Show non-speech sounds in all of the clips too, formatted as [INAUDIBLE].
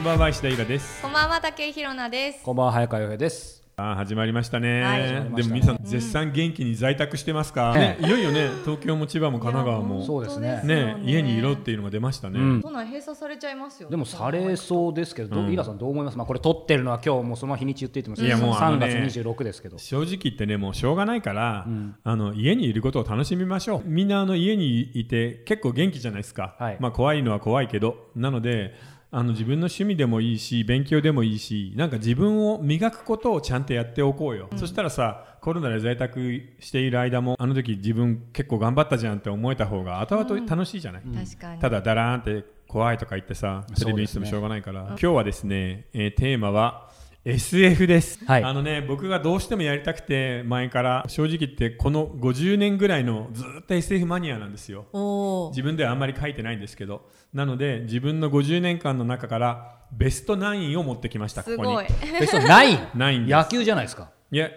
んばんは石田イラです。こんばんは竹井ひろなです。こんばんは早川洋平です。あー始まりましたね、はい。でも皆さん絶賛元気に在宅してますか、えねいよいよね東京も千葉も神奈川も。そうですね。ね。家にいろっていうのが出ましたね、うん。都内閉鎖されちゃいますよ。でもされそうですけど、どうんイラさんどう思います？まあこれ撮ってるのは今日もうその日にち言っていてますいやもうあの3ね月26ですけど。正直言ってねもうしょうがないから、ん。あの家にいることを楽しみましょう。みんなあの家にいて結構元気じゃないですか、はい。まあ怖いのは怖いけど。なのであの自分の趣味でもいいし勉強でもいいしなんか自分を磨くことをちゃんとやっておこうよ、そしたらさコロナで在宅している間もあの時自分結構頑張ったじゃんって思えた方が後々楽しいじゃない、確かに。ただだらーんって怖いとか言ってさテレビにしてもしょうがないから、今日はですね、えーテーマは SF です、はい。あのね僕がどうしてもやりたくて前から正直言ってこの50年ぐらいのずっと SF マニアなんですよ。自分ではあんまり書いてないんですけど。なので自分の50年間の中からベスト9を持ってきましたここに。すごい。えそうない9です。野球じゃないですか。いや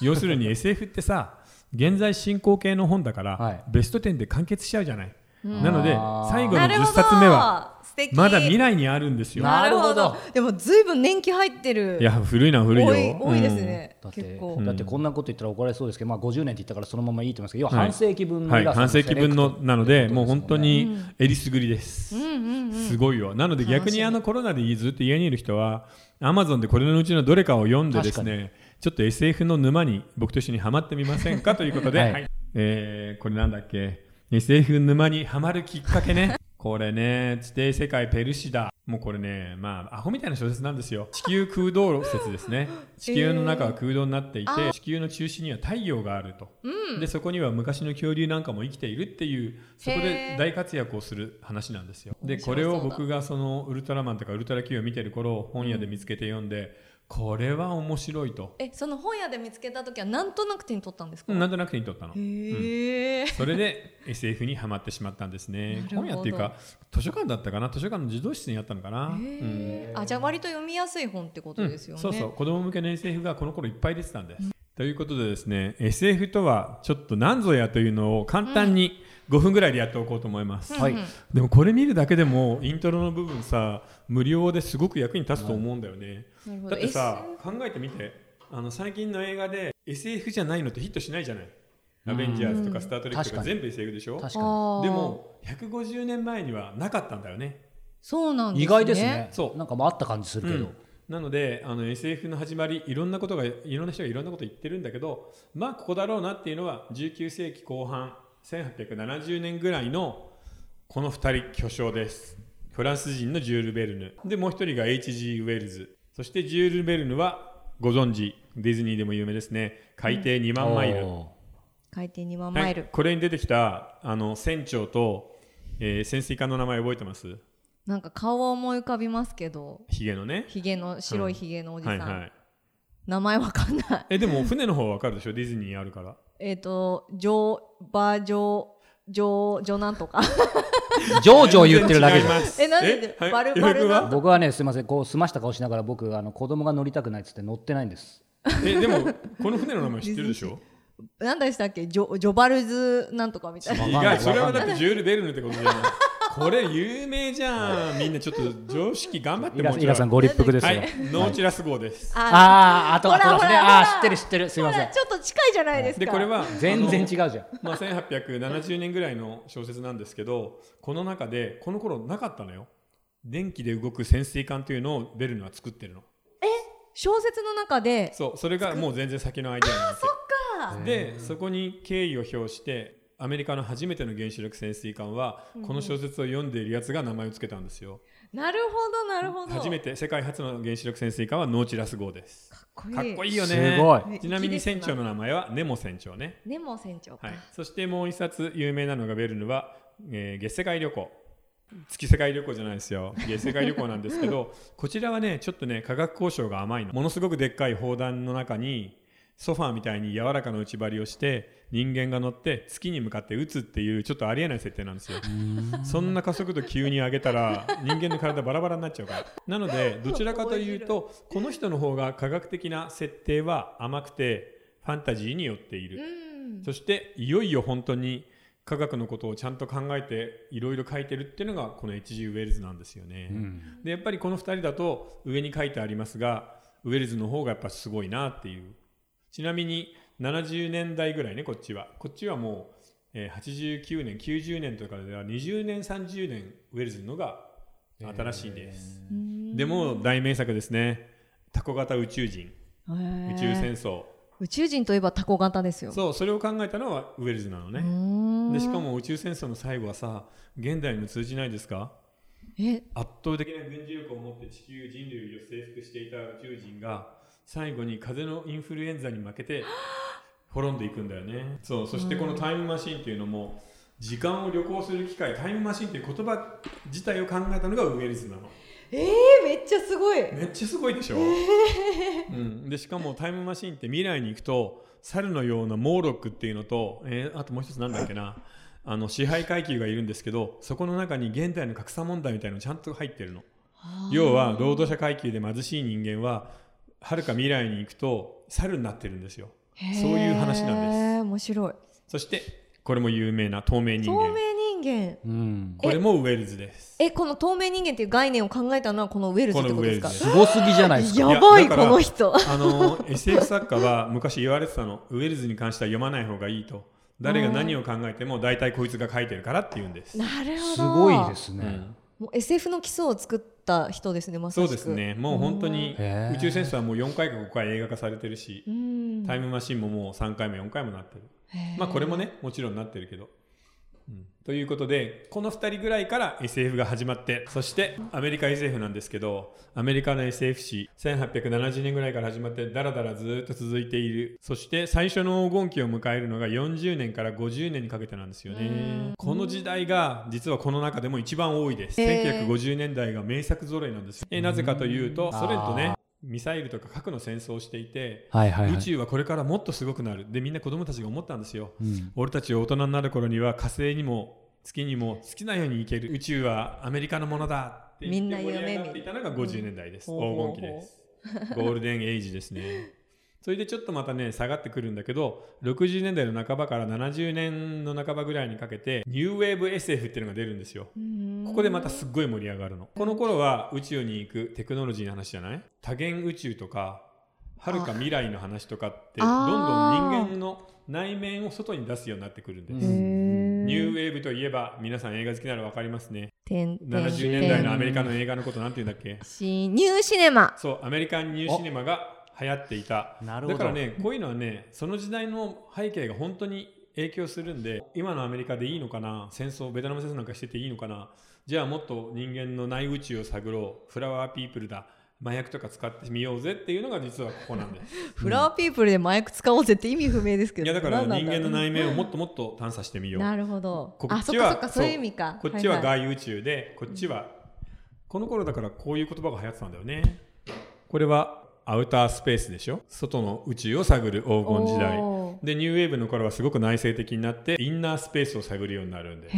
要するに SF ってさ現在進行形の本だから、はい。ベスト10で完結しちゃうじゃない、なので最後の10なるほど。冊目は。まだ未来にあるんですよ。なるほど。でもずいぶん年季入ってる。いや古いのは古いよ。多い多いですね。だって結構。だってこんなこと言ったら怒られそうですけど、まあ50年って言ったからそのままいいと思いますけど、要は半世紀分のはい、半世紀分のなのでもう本当ににえりすぐりです、うんうんうん。すごいよなので逆にあのコロナでずっと家にいる人はアマゾンでこれのうちのどれかを読んでです確ねちょっと SF の沼に僕と一緒にはまってみませんかということで、はいはい。えーこれなんだっけ？SF 沼にはまるきっかけね。これね地底世界ペルシダ。もうこれねまあアホみたいな小説なんですよ。地球空洞説ですね。[LAUGHS] 地球の中は空洞になっていて、えー。地球の中心には太陽があると、でそこには昔の恐竜なんかも生きているっていうそこへでー。大活躍をする話なんですよ。でこれを僕がそのウルトラマンとかウルトラ Q を見てる頃本屋で見つけて読んで、これは面白いと、え、その本屋で見つけた時はなんとなく手に取ったんですか？なんとなく手に取ったの。へえ。それで SF にはまってしまったんですね。本屋っていうか図書館だったかな？図書館の児童室にあったのかな、うん。あ、じゃあ割と読みやすい本ってことですよね。そうそう。子供向けの SF がこの頃いっぱい出てたんです、ということでですね SF とはちょっと何ぞやというのを簡単に5分ぐらいでやっておこうと思います、はいうんうん。でもこれ見るだけでもイントロの部分さ無料ですごく役に立つと思うんだよね、なるほどだってさ考えてみて。あの最近の映画で SF じゃないのってヒットしないじゃない？アベンジャーズとかスター・トレックと確か全部 SF でしょ？でも150年前にはなかったんだよね。に。そうなんですね。意外ですね。そう。なんかもあった感じするけど。うん。なのであの SF の始まりいろんなことがいろんな人がいろんなこと言ってるんだけどまあここだろうなっていうのは19世紀後半1870年ぐらいのこの2人巨匠です。フランス人のジュール・ベルヌ。でもう一人が H.G. ウェルズそしてジュール・ベルヌはご存知。ディズニーでも有名ですね。海底2万マイル、お海底2万はい。マイル。これに出てきたあの船長と、えー潜水艦の名前覚えてます？なんか顔は思い浮かびますけど、ヒゲのね。ひげの白いひげのおじさん、はいはい。名前わかんない。えでも船の方はわかるでしょ？ディズニーあるから。えっとジョバジョジョジョなんとか。[LAUGHS] ージョージョー言ってるだけじゃん。です。えなんではい？バル洋服は？バル僕はねすみません。こう澄ました顔しながら僕あの子供が乗りたくないっつって乗ってないんです。[LAUGHS] えでもこの船の名前知ってるでしょ？なんでしたっけ？ジョジョバルズなんとかみたいな。い意外それはだってジュール・ベルヌってことじゃないこれ有名じゃんみんなちょっと常識頑張ってもうイラさんご立腹ですよ。はいノーチラス号ですああああとあとですね。ああー知ってる知ってるすみません。ちょっと近いじゃないですか。でこれは全然違うじゃん。まあ、1870年ぐらいの小説なんですけどこの中でこの頃なかったのよ電気で動く潜水艦というのをベルヌは作ってるの小説の中で？そうそれがもう全然先のアイデアなんですよかでそこに敬意を表してアメリカの初めての原子力潜水艦はこの小説を読んでいるやつが名前を付けたんですよ。なるほどなるほど。初めて世界初の原子力潜水艦はノーチラス号です。かっこいい。かっこいいよすねごい。ねちなみに船長の名前はネモ船長ね。ネモ船長か。はい、そしてもう一冊有名なのがベルヌは、えー月世界旅行。月世界旅行じゃないですよ。月世界旅行なんですけど [LAUGHS] こちらはねちょっとね科学交渉が甘いの。ものすごくでっかい砲弾の中にソファーみたいに柔らかな内張りをして人間が乗って月に向かって撃つっていうちょっとありえない設定なんですよそんな加速度急に上げたら人間の体バラバラになっちゃうからなのでどちらかというとこの人の方が科学的な設定は甘くてファンタジーに寄っているうん。そしていよいよ本当に科学のことをちゃんと考えていろいろ書いてるっていうのがこの H.G. ウェルズなんですよね。うんでやっぱりこの2人だと上に書いてありますがウェルズの方がやっぱすごいなっていうちなみに70年代ぐらいねこっちは。こっちはもう、えー89年90年とかでは20年30年ウェルズのが新しいです、でも大名作ですね。タコ型宇宙人。へー。宇宙戦争。宇宙人といえばタコ型ですよ。そうそれを考えたのはウェルズなのうねーん。でしかも宇宙戦争の最後はさ現代にも通じないですか？え？圧倒的な軍事力を持って地球人類を征服していた宇宙人が最後に風邪のインフルエンザに負けて滅んでいくんだよね。そうそしてこのタイムマシンっていうのも時間を旅行する機会タイムマシンっていう言葉自体を考えたのがウェルズなの。えー、めっちゃすごい。めっちゃすごいでしょ、うん、でしかもタイムマシンって未来に行くと猿のようなモーロックっていうのと、えーあともう一つなんだっけな？あの支配階級がいるんですけどそこの中に現代の格差問題みたいなのちゃんと入ってるの。要は労働者階級で貧しい人間ははるか未来に行くと猿になってるんですよ。そういう話なんです。面白い。そしてこれも有名な透明人間。透明人間。うん。これもウェルズです。え、この透明人間っていう概念を考えたのはこのウェルズってことですか？このウェルズ。すごすぎじゃないですか。やばいこの人。あの [LAUGHS] SF 作家は昔言われてたの。ウェルズに関しては読まない方がいいと誰が何を考えても大体こいつが書いてるからって言うんです、なるほど。すごいですね。うんもう SF の基礎を作った人ですね、まさしく。そうです。ねもう本当に宇宙戦争はもう4回か5回映画化されてるしうん。タイムマシンももう3回も4回もなってるまあこれもねもちろんなってるけど、うん。ということでこの2人ぐらいから SF が始まってそしてアメリカ SF なんですけどアメリカの SF 史1870年ぐらいから始まってだらだらずっと続いている。そして最初の黄金期を迎えるのが40年から50年にかけてなんですよね。この時代が実はこの中でも一番多いです。へー。1950年代が名作揃いなんですえなぜかというとソ連とね。あミサイルとか核の戦争をしていてはいはいはい。宇宙はこれからもっとすごくなる。でみんな子供たちが思ったんですよ。うん。俺たち大人になる頃には火星にも月にも好きなように行ける。宇宙はアメリカのものだって言って盛り上がっていたのが50年代です、うん黄金期です。ゴールデンエイジですねそれでちょっとまたね下がってくるんだけど60年代の半ばから70年の半ばぐらいにかけてニューウェーブ SF っていうのが出るんですよ。うん。ここでまたすっごい盛り上がるの。この頃は宇宙に行くテクノロジーの話じゃない？多元宇宙とかはるか未来の話とかってどんどん人間の内面を外に出すようになってくるんです、ニュー。ウェーブといえば皆さん映画好きなら分かりますね。てんてん70年代のアメリカの映画のことなんて言うんだっけ？シニューシネマ。そうアメリカンニューシネマが流行っていた。なるほど。だからねこういうのはねその時代の背景が本当に影響するんで今のアメリカでいいのかな戦争ベトナム戦争なんかしてていいのかなじゃあもっと人間の内宇宙を探ろうフラワーピープルだ麻薬とか使ってみようぜっていうのが実はここなんで。す [LAUGHS] フラワーピープルで麻薬使おうぜって意味不明ですけど。いやだから人間の内面をもっともっと探査してみよう。なるほど。こあ、っちはそう。いう意味か。こっちはいい。外宇宙で、こっちはこの頃だからこういう言葉が流行ってたんだよね。これはアウタースペースでしょ？外の宇宙を探る黄金時代。でニューウェーブの頃はすごく内省的になってインナースペースを探るようになるんで。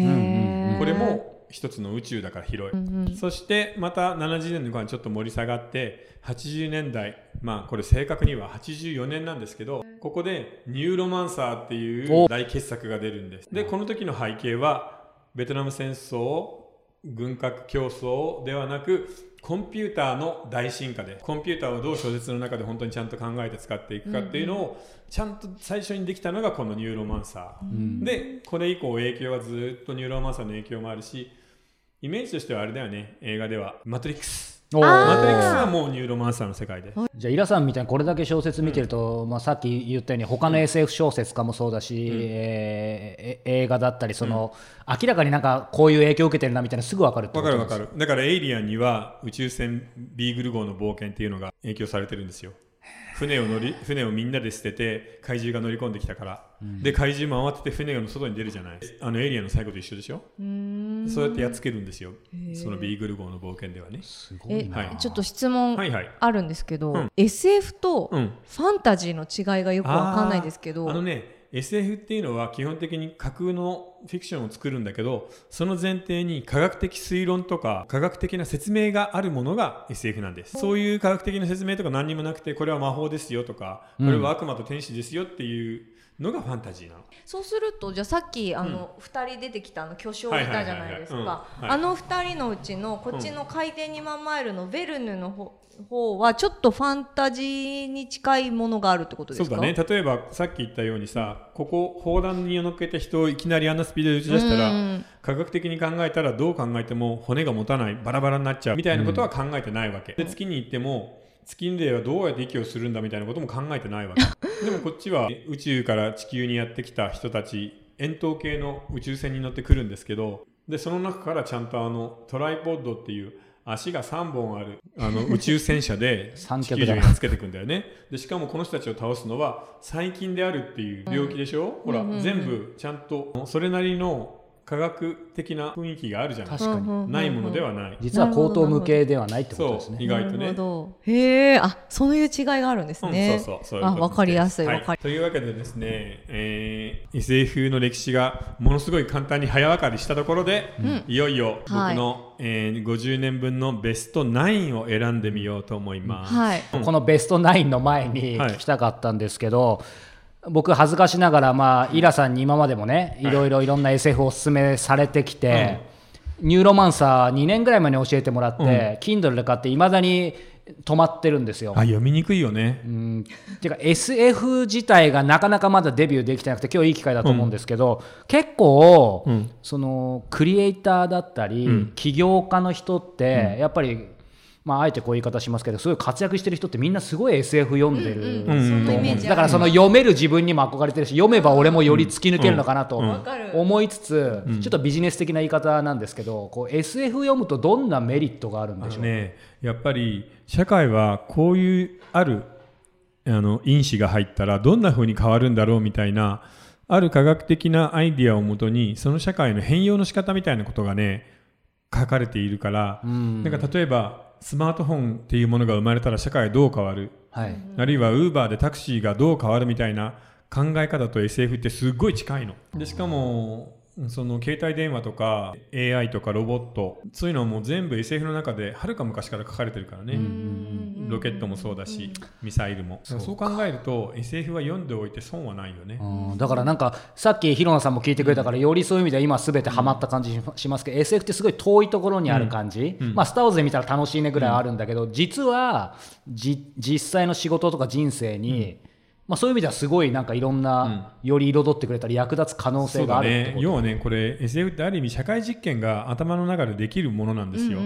これも一つの宇宙だから広い、うんうん。そしてまた70年の間ちょっと盛り下がって80年代まあこれ正確には84年なんですけどここでニューロマンサーっていう大傑作が出るんです。でこの時の背景はベトナム戦争軍拡競争ではなくコンピューターの大進化でコンピューターをどう小説の中で本当にちゃんと考えて使っていくかっていうのをちゃんと最初にできたのがこのニューロマンサー、うん。でこれ以降影響はずっとニューロマンサーの影響もあるしイメージとしてはあれだよね映画では「マトリックス」マトリックスはもうニューロマンサーの世界で。じゃあ衣良さんみたいにこれだけ小説見てると、まあ、さっき言ったように他の SF 小説家もそうだし、えーえ映画だったりその、明らかになんかこういう影響を受けてるなみたいなすぐ分かるってわことですかるわかる。だからエイリアンには宇宙船ビーグル号の冒険っていうのが影響されてるんですよ船を乗り船をみんなで捨てて怪獣が乗り込んできたから、で怪獣も慌てて船の外に出るじゃない。あのエイリアンの最後と一緒でしょ？うそうやってやっつけるんですよ。そのビーグル号の冒険ではね。すごえいな、はい。ちょっと質問はいはい。あるんですけど、うん。SF とうん。ファンタジーの違いがよくわかんないですけど、あのね SF っていうのは基本的に架空のフィクションを作るんだけどその前提に科学的推論とか科学的な説明があるものが SF なんです。そういう科学的な説明とか何にもなくてこれは魔法ですよとかこれは悪魔と天使ですよっていうのがファンタジーなの、そうするとじゃあさっきあの二、人出てきたあの巨匠いたじゃないですか。はいあの二人のうちのこっちの回転2万マイルのベルヌの方方はちょっとファンタジーに近いものがあるってことですか？そうだね。例えばさっき言ったようにさここ砲弾に乗っけて人をいきなりあんなスピードで撃ち出したらうん。科学的に考えたらどう考えても骨が持たないバラバラになっちゃうみたいなことは考えてないわけ、で月に行っても月ではどうやって息をするんだみたいなことも考えてないわけ。[LAUGHS] でもこっちは宇宙から地球にやってきた人たち円筒形の宇宙船に乗ってくるんですけどでその中からちゃんとあのトライポッドっていう足が3本あるあの宇宙戦車で [LAUGHS] 三地球脚だ上につけていくんだよね。でしかもこの人たちを倒すのは細菌であるっていう病気でしょ、ほら、うんうんうん。全部ちゃんとそれなりの科学的な雰囲気があるじゃない。確かに、うんうんうんないものではない、実は口頭無形ではないってことですそうね意外とね。なるほど。へえあそういう違いがあるんですね、うん、そうそうそうあわかりやすいはわかりというわけでですね、えー SF の歴史がものすごい簡単に早分かりしたところで、いよいよ僕の、えー50年分のベスト9を選んでみようと思います、はい。このベスト9の前にはい。聞きたかったんですけど、僕恥ずかしながら、まあ、イラさんに今までもねい。ろいろいろんな SF をおすすめされてきて、ニューロマンサー2年ぐらい前に教えてもらって、Kindle で買っていまだに止まってるんですよ。あ読みにくいよね、うん。ていうか SF 自体がなかなかまだデビューできてなくて今日いい機会だと思うんですけど、結構、うん。そのクリエイターだったり、起業家の人って、やっぱり、まあ、あえてこういう言い方しますけどすごい活躍してる人ってみんなすごい SF 読んでるだからその読める自分にも憧れてるし読めば俺もより突き抜けるのかなと思いつつ、ちょっとビジネス的な言い方なんですけどこう SF 読むとどんなメリットがあるんでしょうねやっぱり社会はこういうあるあの因子が入ったらどんな風に変わるんだろうみたいなある科学的なアイディアをもとにその社会の変容の仕方みたいなことがね書かれているから、ん。なんか例えばスマートフォンっていうものが生まれたら社会はどう変わる、はいあるいはウーバーでタクシーがどう変わるみたいな考え方と SF ってすっごい近いの。でしかもその携帯電話とか AI とかロボットそういうのはもう全部 SF の中ではるか昔から書かれてるからね。ロケットもそうだし、ミサイルも。そう考えると SF は読んでおいて損はないよね。うんだからなんかさっき広野さんも聞いてくれたからよりそういう意味では今すべてハマった感じししますけど、SF ってすごい遠いところにある感じ、まあ、スター・ウォーズで見たら楽しいねぐらいはあるんだけど、実はじ実際の仕事とか人生に、まあ、そういう意味ではすごいなんかいろんな、より彩ってくれたり役立つ可能性があるってことね。要はねこれ SF ってある意味社会実験が頭の中でできるものなんですよ。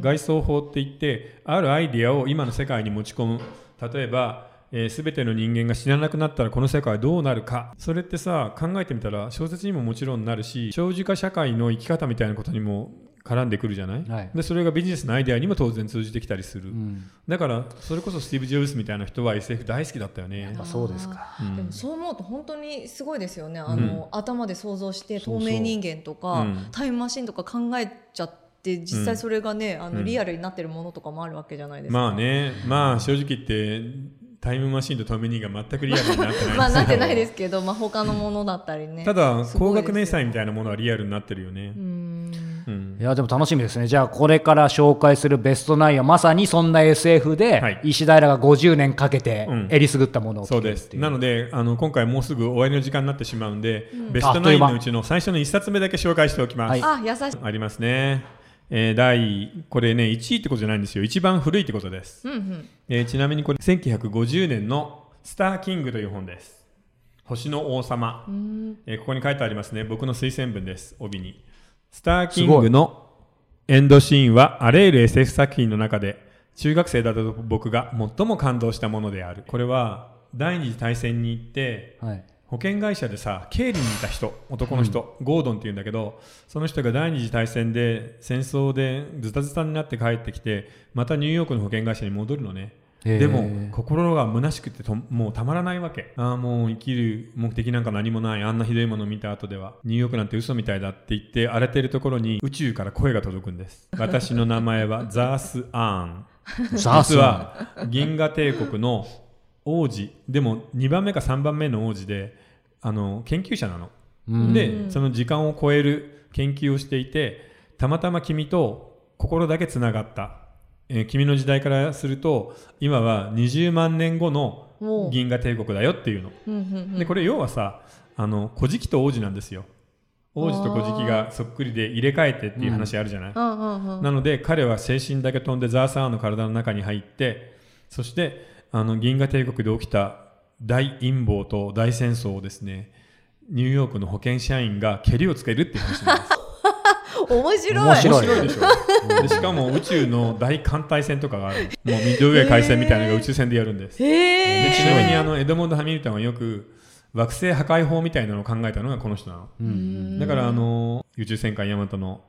外装法って言ってあるアイディアを今の世界に持ち込む。例えばえー、全ての人間が死ななくなったらこの世界はどうなるか。それってさ考えてみたら小説にももちろんなるし長寿化社会の生き方みたいなことにも絡んでくるじゃない、はい。でそれがビジネスのアイデアにも当然通じてきたりする、だからそれこそスティーブ・ジョブズみたいな人は SF 大好きだったよね。あそうですか。あーでもそう思うと本当にすごいですよね。あの、頭で想像して透明人間とかうん。タイムマシンとか考えちゃって実際それがね、あのリアルになってるものとかもあるわけじゃないですか。まあね。まあ正直言ってタイムマシンと透明人間全くリアルになってないんですけど。[LAUGHS] まあなってないですけど、まあ他のものだったりね。ただ高額明細みたいなものはリアルになってるよね。う、ん。うん。いやでも楽しみですね。じゃあこれから紹介するベスト9はまさにそんな SF で、はい。石平が50年かけてうん。えりすぐったものをそうです。なのであの今回もうすぐ終わりの時間になってしまうんで、ベストあっという間。9のうちの最初の1冊目だけ紹介しておきます、はい。あ優しい。ありますね、えー第これね1位ってことじゃないんですよ。一番古いってことです、うんうん。えーちなみにこれ1950年の「スター・キング」という本です。星の王様、えーここに書いてありますね。僕の推薦文です。帯にスター・キングのエンドシーンはあらゆる SF 作品の中で中学生だった僕が最も感動したものである。これは第二次大戦に行ってはい。保険会社でさ経理にいた人男の人、ゴードンっていうんだけどその人が第二次大戦で戦争でズタズタになって帰ってきてまたニューヨークの保険会社に戻るのねでも心が虚しくてともうたまらないわけ。ああもう生きる目的なんか何もない。あんなひどいものを見た後では。ニューヨークなんて嘘みたいだって言って荒れてるところに宇宙から声が届くんです。[LAUGHS] 私の名前はザース・アーン。ザース実は銀河帝国の王子。でも2番目か3番目の王子であの研究者なの。うん。でその時間を超える研究をしていてたまたま君と心だけつながった、えー君の時代からすると今は20万年後の銀河帝国だよっていうの。でこれ要はさあの古事記と王子なんですよ。王子と古事記がそっくりで入れ替えてっていう話あるじゃない？うんなので彼は精神だけ飛んでザーサーの体の中に入ってそしてあの銀河帝国で起きた大陰謀と大戦争をですねニューヨークの保険社員がけりをつけるっていう話なんです。面白い。面白い。でしょ。でしかも宇宙の大艦隊戦とかがある。もうミッドウェー海戦みたいなのが宇宙船でやるんです。へえでちなみにあのエドモンド・ハミルトンはよく惑星破壊法みたいなのを考えたのがこの人なの。うん。だからあの宇宙戦艦ヤマトの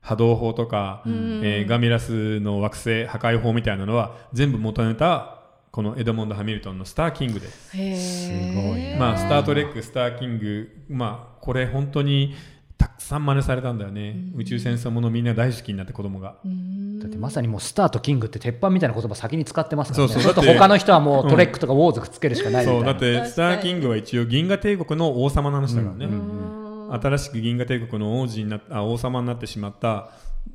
波動法とか、えーガミラスの惑星破壊法みたいなのは全部元ネタはこのエドモンド・ハミルトンのスター・キングです。へすごいえまあ、スター・トレック、スター・キング、まあ、これ本当にたくさん真似されたんだよね。宇宙戦争ものみんな大好きになって子供が。だってまさにもうスターとキングって鉄板みたいな言葉先に使ってますからね。そうそう。他の人はもうトレックとかウォーズくっつけるしかないみたいな、そう。だってスター・キングは一応銀河帝国の王様の話だからね。うん。新しく銀河帝国の王子になっあ王様になってしまった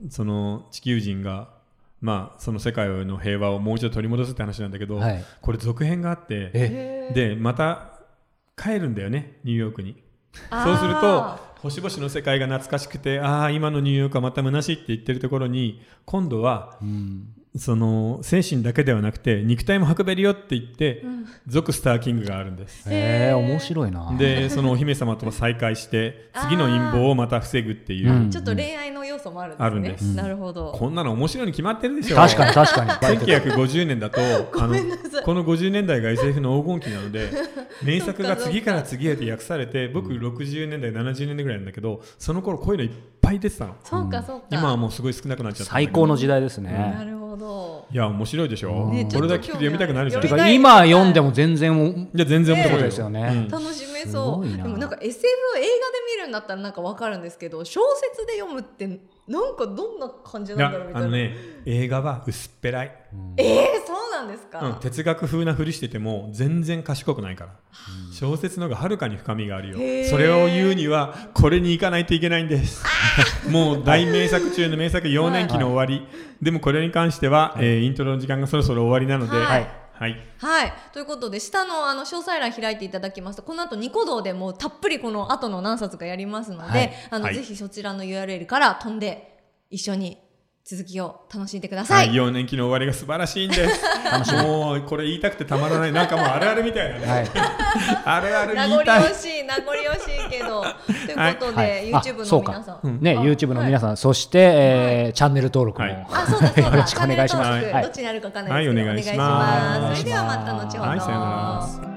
その地球人が、まあ、その世界の平和をもう一度取り戻すって話なんだけど、はい。これ続編があってえ。でまた帰るんだよねニューヨークに。そうすると星々の世界が懐かしくてああ今のニューヨークはまた虚しいって言ってるところに今度はその精神だけではなくて肉体も運べるよって言って、続スターキングがあるんです。へえ面白いな。でそのお姫様と再会して [LAUGHS] 次の陰謀をまた防ぐっていう、うん。ちょっと恋愛の要素もあるんですね。あるんです。なるほど。こんなの面白いに決まってるでしょ。確かに確かに。[LAUGHS] 1950年だとあのこの50年代が SF の黄金期なので [LAUGHS] 名作が次から次へと訳されて僕60年代70年代ぐらいなんだけどその頃こういうのいっぱい出てたの。そうかそうか。今はもうすごい少なくなっちゃった最高の時代ですなね、るほどいや面白いでしょ、ねこれだけ聞くと読みたくなるじゃん。てかちょっと興味ある今読んでも全然いや全然面白いですよね楽しめすそう。でもなんか SF を映画で見るんだったらなんかわかるんですけど小説で読むってなんかどんな感じなんだろうみたいな。あのね映画は薄っぺらい、えー、そうなんですか、うん、哲学風なふりしてても全然賢くないから。小説の方がはるかに深みがあるよ。それを言うにはこれに行かないといけないんです。[LAUGHS] もう大名作中の名作幼年期の終わり、でもこれに関しては、えーイントロの時間がそろそろ終わりなのではいはい。はい。ということで下のあの詳細欄開いていただきますとこの後ニコ動でもたっぷりこの後の何冊かやりますので、はい。あのはい。ぜひそちらの URL から飛んで一緒に続きを楽しんでくださ。はいい、幼年期の終わりが素晴らしいんです。[LAUGHS] もうこれ言いたくてたまらない。なんかもうあるあるみたいなね、はい。[LAUGHS] あるある名残言いたい。惜しい名残惜しいけど。[LAUGHS] ということで、はい。あ YouTube の皆さん、うん。ね、あ YouTube の皆さん、そして、えーチャンネル登録も、よろしくお願いします。どっちになるかわかんないですけど、はいお願いします。ます。それではまた後ほど、はいさよなら